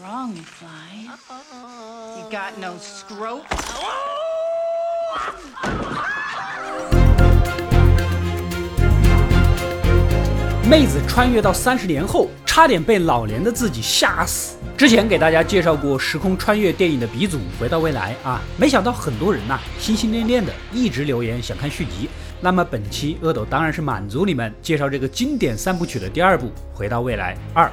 wrong, Fly? You got no scrope? 妹子穿越到三十年后，差点被老年的自己吓死。之前给大家介绍过时空穿越电影的鼻祖《回到未来》啊，没想到很多人呐心心念念的一直留言想看续集。那么本期阿斗当然是满足你们，介绍这个经典三部曲的第二部《回到未来二》。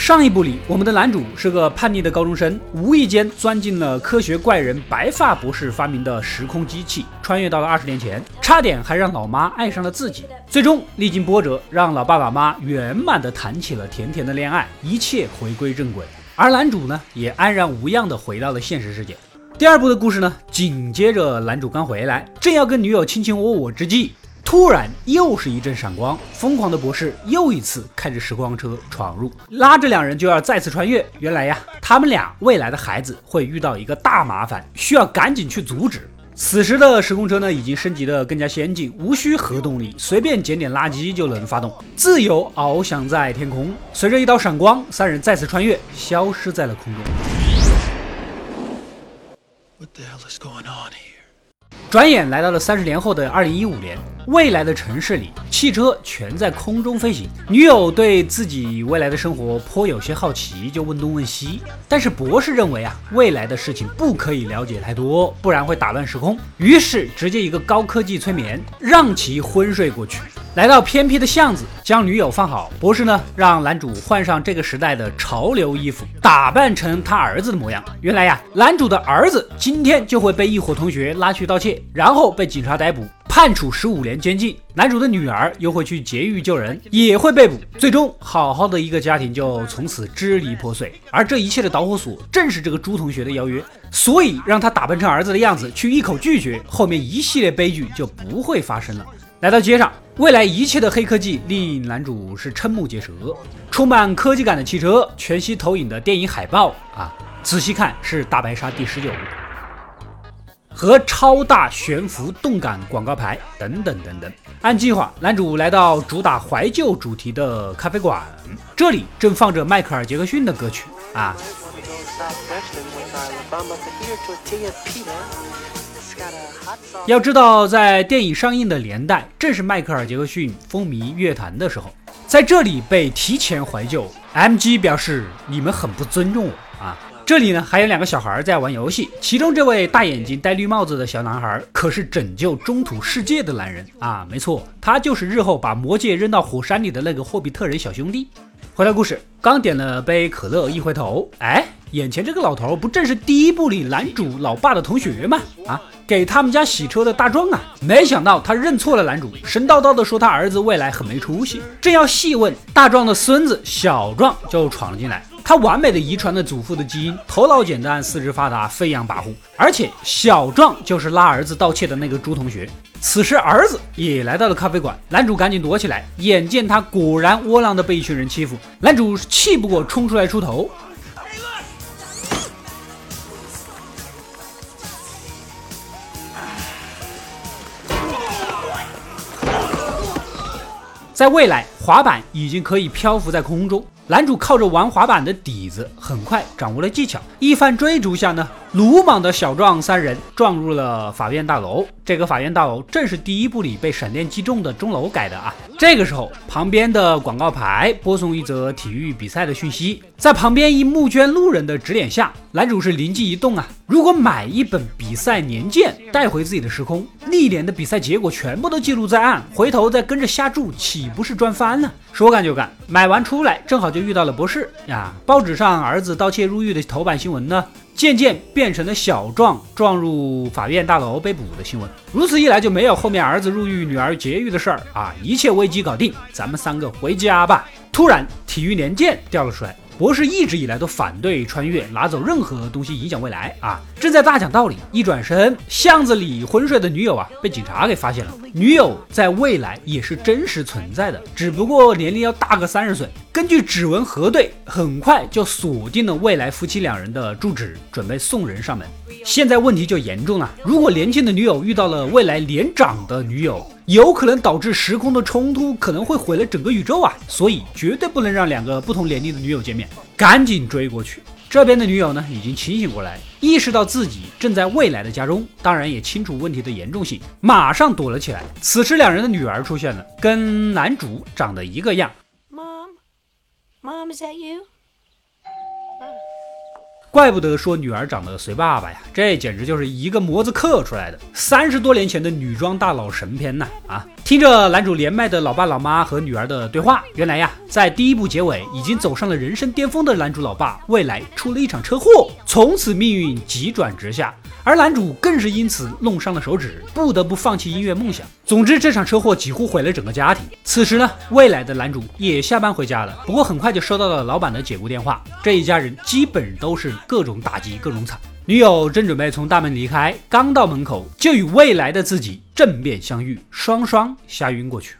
上一部里，我们的男主是个叛逆的高中生，无意间钻进了科学怪人白发博士发明的时空机器，穿越到了二十年前，差点还让老妈爱上了自己。最终历经波折，让老爸老妈圆满的谈起了甜甜的恋爱，一切回归正轨。而男主呢，也安然无恙的回到了现实世界。第二部的故事呢，紧接着男主刚回来，正要跟女友卿卿我我之际。突然又是一阵闪光，疯狂的博士又一次开着时光车闯入，拉着两人就要再次穿越。原来呀，他们俩未来的孩子会遇到一个大麻烦，需要赶紧去阻止。此时的时空车呢，已经升级的更加先进，无需核动力，随便捡点垃圾就能发动，自由翱翔在天空。随着一道闪光，三人再次穿越，消失在了空中。What the hell is going on here? 转眼来到了三十年后的二零一五年，未来的城市里，汽车全在空中飞行。女友对自己未来的生活颇有些好奇，就问东问西。但是博士认为啊，未来的事情不可以了解太多，不然会打乱时空。于是直接一个高科技催眠，让其昏睡过去。来到偏僻的巷子，将女友放好。博士呢，让男主换上这个时代的潮流衣服，打扮成他儿子的模样。原来呀，男主的儿子今天就会被一伙同学拉去盗窃，然后被警察逮捕，判处十五年监禁。男主的女儿又会去劫狱救人，也会被捕。最终，好好的一个家庭就从此支离破碎。而这一切的导火索，正是这个朱同学的邀约。所以，让他打扮成儿子的样子去一口拒绝，后面一系列悲剧就不会发生了。来到街上，未来一切的黑科技令男主是瞠目结舌。充满科技感的汽车，全息投影的电影海报啊，仔细看是大白鲨第十九，和超大悬浮动感广告牌等等等等。按计划，男主来到主打怀旧主题的咖啡馆，这里正放着迈克尔·杰克逊的歌曲啊。要知道，在电影上映的年代，正是迈克尔·杰克逊风靡乐坛的时候，在这里被提前怀旧，MG 表示你们很不尊重我！这里呢，还有两个小孩在玩游戏，其中这位大眼睛、戴绿帽子的小男孩，可是拯救中土世界的男人啊！没错，他就是日后把魔戒扔到火山里的那个霍比特人小兄弟。回到故事，刚点了杯可乐，一回头，哎。眼前这个老头不正是第一部里男主老爸的同学吗？啊，给他们家洗车的大壮啊！没想到他认错了男主，神叨叨的说他儿子未来很没出息。正要细问，大壮的孙子小壮就闯了进来。他完美的遗传了祖父的基因，头脑简单，四肢发达，飞扬跋扈。而且小壮就是拉儿子盗窃的那个朱同学。此时儿子也来到了咖啡馆，男主赶紧躲起来。眼见他果然窝囊的被一群人欺负，男主气不过冲出来出头。在未来，滑板已经可以漂浮在空中。男主靠着玩滑板的底子，很快掌握了技巧。一番追逐下呢，鲁莽的小壮三人撞入了法院大楼。这个法院大楼正是第一部里被闪电击中的钟楼改的啊。这个时候，旁边的广告牌播送一则体育比赛的讯息。在旁边一募捐路人的指点下，男主是灵机一动啊！如果买一本比赛年鉴带回自己的时空，历年的比赛结果全部都记录在案，回头再跟着瞎注，岂不是赚翻呢？说干就干，买完出来正好就遇到了博士呀！报纸上儿子盗窃入狱的头版新闻呢，渐渐变成了小壮撞入法院大楼被捕的新闻。如此一来，就没有后面儿子入狱、女儿劫狱的事儿啊！一切危机搞定，咱们三个回家吧。突然，体育年鉴掉了出来。博士一直以来都反对穿越，拿走任何东西影响未来啊！正在大讲道理，一转身，巷子里昏睡的女友啊，被警察给发现了。女友在未来也是真实存在的，只不过年龄要大个三十岁。根据指纹核对，很快就锁定了未来夫妻两人的住址，准备送人上门。现在问题就严重了，如果年轻的女友遇到了未来年长的女友。有可能导致时空的冲突，可能会毁了整个宇宙啊！所以绝对不能让两个不同年龄的女友见面，赶紧追过去。这边的女友呢，已经清醒过来，意识到自己正在未来的家中，当然也清楚问题的严重性，马上躲了起来。此时两人的女儿出现了，跟男主长得一个样。Mom，Mom，is that you？怪不得说女儿长得随爸爸呀，这简直就是一个模子刻出来的。三十多年前的女装大佬神片呐！啊，听着男主连麦的老爸老妈和女儿的对话，原来呀，在第一部结尾已经走上了人生巅峰的男主老爸，未来出了一场车祸，从此命运急转直下。而男主更是因此弄伤了手指，不得不放弃音乐梦想。总之，这场车祸几乎毁了整个家庭。此时呢，未来的男主也下班回家了，不过很快就收到了老板的解雇电话。这一家人基本都是各种打击，各种惨。女友正准备从大门离开，刚到门口就与未来的自己正面相遇，双双吓晕过去。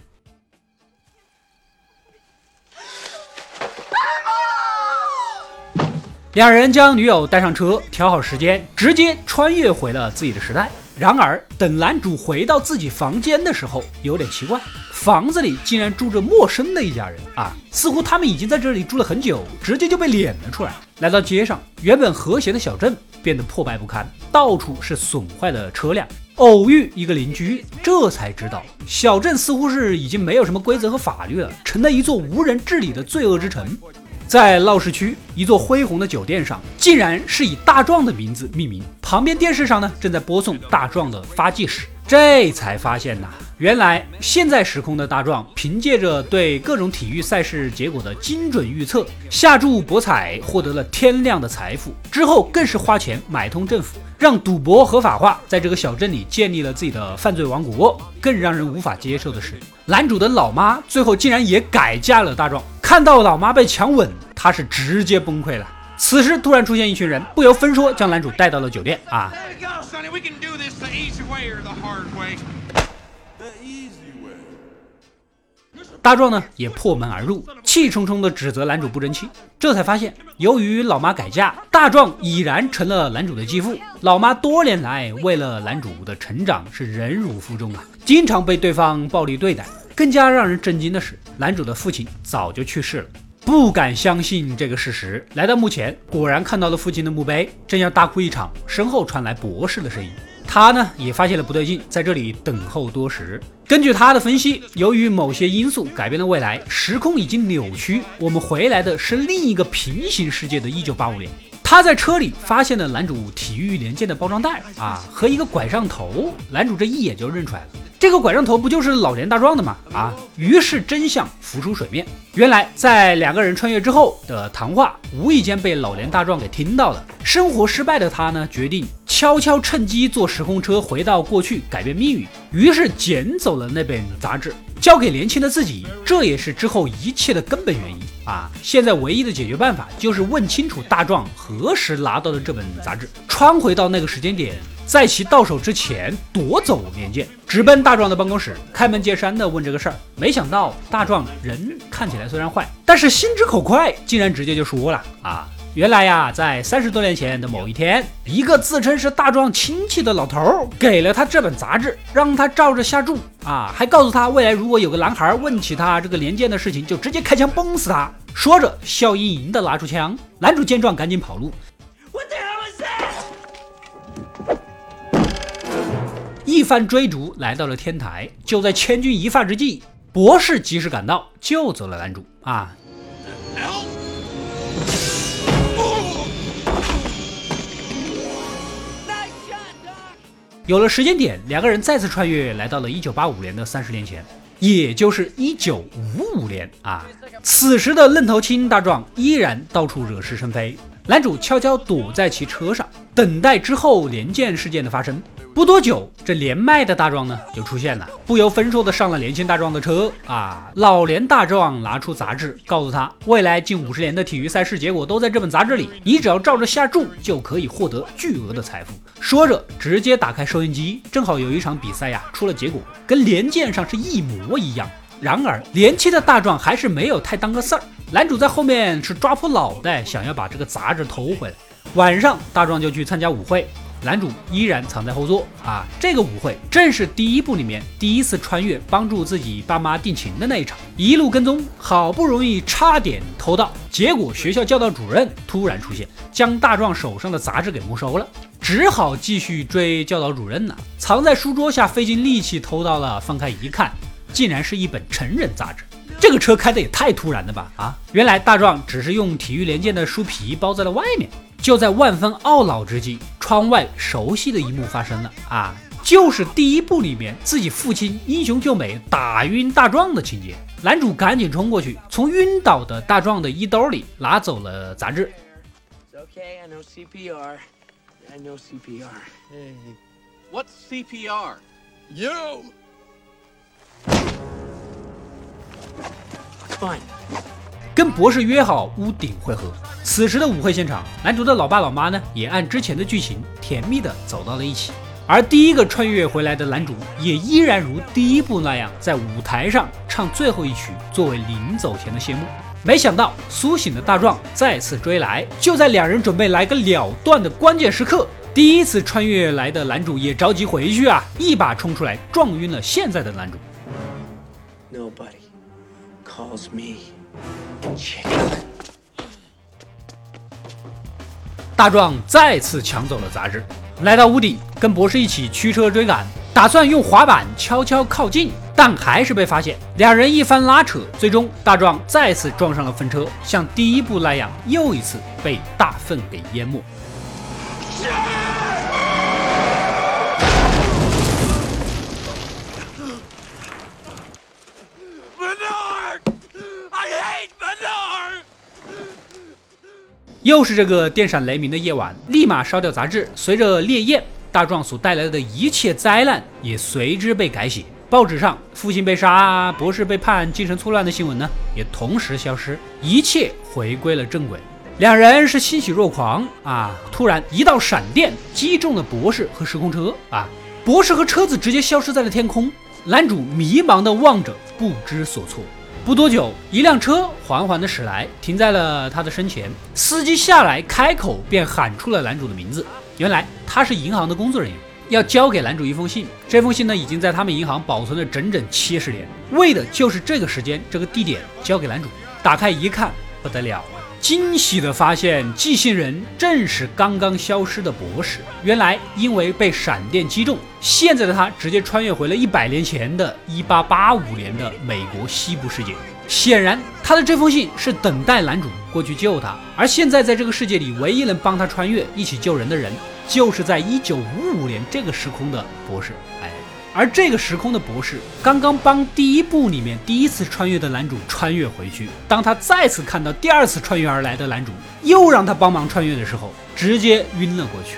两人将女友带上车，调好时间，直接穿越回了自己的时代。然而，等男主回到自己房间的时候，有点奇怪，房子里竟然住着陌生的一家人啊！似乎他们已经在这里住了很久，直接就被撵了出来。来到街上，原本和谐的小镇变得破败不堪，到处是损坏的车辆。偶遇一个邻居，这才知道小镇似乎是已经没有什么规则和法律了，成了一座无人治理的罪恶之城。在闹市区一座恢宏的酒店上，竟然是以大壮的名字命名。旁边电视上呢，正在播送大壮的发迹史。这才发现呐，原来现在时空的大壮，凭借着对各种体育赛事结果的精准预测，下注博彩获得了天量的财富。之后更是花钱买通政府，让赌博合法化，在这个小镇里建立了自己的犯罪王国。更让人无法接受的是，男主的老妈最后竟然也改嫁了大壮。看到老妈被强吻，他是直接崩溃了。此时突然出现一群人，不由分说将男主带到了酒店啊。大壮呢也破门而入，气冲冲地指责男主不争气。这才发现，由于老妈改嫁，大壮已然成了男主的继父。老妈多年来为了男主的成长是忍辱负重啊，经常被对方暴力对待。更加让人震惊的是，男主的父亲早就去世了，不敢相信这个事实。来到墓前，果然看到了父亲的墓碑，正要大哭一场，身后传来博士的声音。他呢也发现了不对劲，在这里等候多时。根据他的分析，由于某些因素改变了未来，时空已经扭曲，我们回来的是另一个平行世界的1985年。他在车里发现了男主体育连件的包装袋啊，和一个拐杖头。男主这一眼就认出来了。这个拐杖头不就是老年大壮的吗？啊！于是真相浮出水面，原来在两个人穿越之后的谈话，无意间被老年大壮给听到了。生活失败的他呢，决定悄悄趁机坐时空车回到过去，改变命运。于是捡走了那本杂志，交给年轻的自己。这也是之后一切的根本原因啊！现在唯一的解决办法就是问清楚大壮何时拿到的这本杂志，穿回到那个时间点。在其到手之前夺走年鉴，直奔大壮的办公室，开门见山的问这个事儿。没想到大壮人看起来虽然坏，但是心直口快，竟然直接就说了啊，原来呀，在三十多年前的某一天，一个自称是大壮亲戚的老头给了他这本杂志，让他照着下注啊，还告诉他未来如果有个男孩问起他这个年鉴的事情，就直接开枪崩死他。说着笑盈盈的拿出枪，男主见状赶紧跑路。一番追逐，来到了天台。就在千钧一发之际，博士及时赶到，救走了男主。啊！有了时间点，两个人再次穿越，来到了一九八五年的三十年前，也就是一九五五年啊。此时的愣头青大壮依然到处惹是生非，男主悄悄躲在其车上，等待之后连件事件的发生。不多久，这连麦的大壮呢就出现了，不由分说的上了年轻大壮的车啊。老年大壮拿出杂志，告诉他未来近五十年的体育赛事结果都在这本杂志里，你只要照着下注就可以获得巨额的财富。说着，直接打开收音机，正好有一场比赛呀出了结果，跟连剑上是一模一样。然而年轻的大壮还是没有太当个事儿，男主在后面是抓破脑袋想要把这个杂志偷回来。晚上，大壮就去参加舞会。男主依然藏在后座啊。这个舞会正是第一部里面第一次穿越帮助自己爸妈定情的那一场，一路跟踪，好不容易差点偷到，结果学校教导主任突然出现，将大壮手上的杂志给没收了，只好继续追教导主任呢。藏在书桌下，费尽力气偷到了，翻开一看，竟然是一本成人杂志。这个车开的也太突然了吧！啊，原来大壮只是用体育连件的书皮包在了外面。就在万分懊恼之际，窗外熟悉的一幕发生了啊，就是第一部里面自己父亲英雄救美打晕大壮的情节。男主赶紧冲过去，从晕倒的大壮的衣兜里拿走了杂志。Okay, I know CPR. I know CPR. Hey, what's CPR? You. Fine. 跟博士约好屋顶会合。此时的舞会现场，男主的老爸老妈呢，也按之前的剧情甜蜜的走到了一起。而第一个穿越回来的男主，也依然如第一部那样，在舞台上唱最后一曲，作为临走前的谢幕。没想到苏醒的大壮再次追来，就在两人准备来个了断的关键时刻，第一次穿越来的男主也着急回去啊，一把冲出来撞晕了现在的男主。Nobody calls me. 大壮再次抢走了杂志，来到屋顶，跟博士一起驱车追赶，打算用滑板悄悄靠近，但还是被发现。两人一番拉扯，最终大壮再次撞上了粪车，像第一部那样，又一次被大粪给淹没。又是这个电闪雷鸣的夜晚，立马烧掉杂志。随着烈焰，大壮所带来的一切灾难也随之被改写。报纸上父亲被杀、博士被判精神错乱的新闻呢，也同时消失，一切回归了正轨。两人是欣喜若狂啊！突然一道闪电击中了博士和时空车啊！博士和车子直接消失在了天空。男主迷茫地望着，不知所措。不多久，一辆车缓缓地驶来，停在了他的身前。司机下来，开口便喊出了男主的名字。原来他是银行的工作人员，要交给男主一封信。这封信呢，已经在他们银行保存了整整七十年，为的就是这个时间、这个地点交给男主。打开一看，不得了了。惊喜地发现，寄信人正是刚刚消失的博士。原来，因为被闪电击中，现在的他直接穿越回了一百年前的1885年的美国西部世界。显然，他的这封信是等待男主过去救他。而现在，在这个世界里，唯一能帮他穿越、一起救人的人，就是在1955年这个时空的博士。哎。而这个时空的博士刚刚帮第一部里面第一次穿越的男主穿越回去，当他再次看到第二次穿越而来的男主又让他帮忙穿越的时候，直接晕了过去。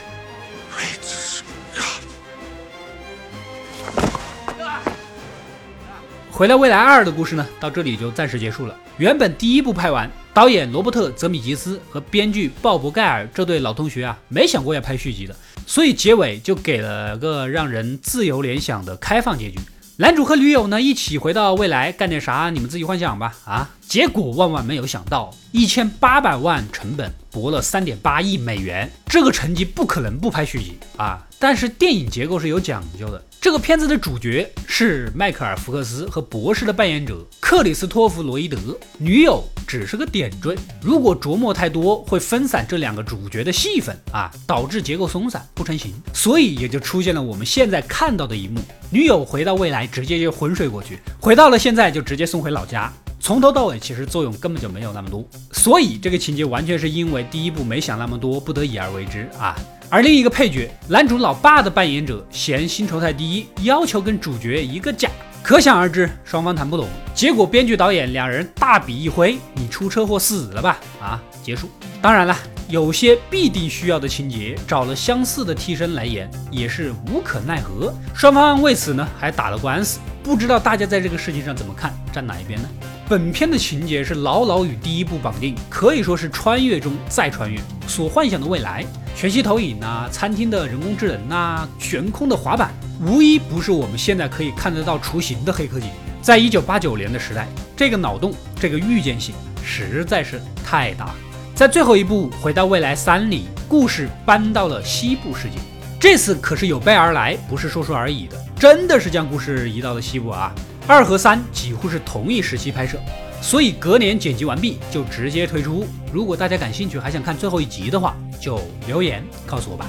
回到未来二的故事呢，到这里就暂时结束了。原本第一部拍完，导演罗伯特·泽米吉斯和编剧鲍勃·盖尔这对老同学啊，没想过要拍续集的，所以结尾就给了个让人自由联想的开放结局。男主和女友呢一起回到未来干点啥，你们自己幻想吧。啊，结果万万没有想到，一千八百万成本博了三点八亿美元，这个成绩不可能不拍续集啊。但是电影结构是有讲究的。这个片子的主角是迈克尔·福克斯和博士的扮演者克里斯托弗·罗伊德，女友只是个点缀。如果琢磨太多，会分散这两个主角的戏份啊，导致结构松散不成形。所以也就出现了我们现在看到的一幕：女友回到未来，直接就昏睡过去；回到了现在，就直接送回老家。从头到尾，其实作用根本就没有那么多。所以这个情节完全是因为第一部没想那么多，不得已而为之啊。而另一个配角，男主老爸的扮演者嫌薪酬太低，要求跟主角一个价，可想而知，双方谈不拢。结果编剧导演两人大笔一挥，你出车祸死了吧？啊，结束。当然了，有些必定需要的情节，找了相似的替身来演，也是无可奈何。双方为此呢还打了官司，不知道大家在这个事情上怎么看，站哪一边呢？本片的情节是牢牢与第一部绑定，可以说是穿越中再穿越，所幻想的未来。全息投影呐，餐厅的人工智能呐，悬空的滑板，无一不是我们现在可以看得到雏形的黑科技。在一九八九年的时代，这个脑洞，这个预见性实在是太大。在最后一部《回到未来三》里，故事搬到了西部世界，这次可是有备而来，不是说说而已的，真的是将故事移到了西部啊！二和三几乎是同一时期拍摄，所以隔年剪辑完毕就直接推出。如果大家感兴趣，还想看最后一集的话，就留言告诉我吧。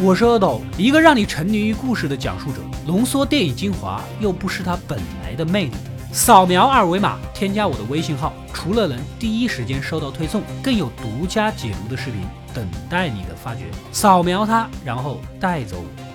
我是阿斗，一个让你沉迷于故事的讲述者，浓缩电影精华，又不失它本来的魅力。扫描二维码，添加我的微信号，除了能第一时间收到推送，更有独家解读的视频等待你的发掘。扫描它，然后带走我。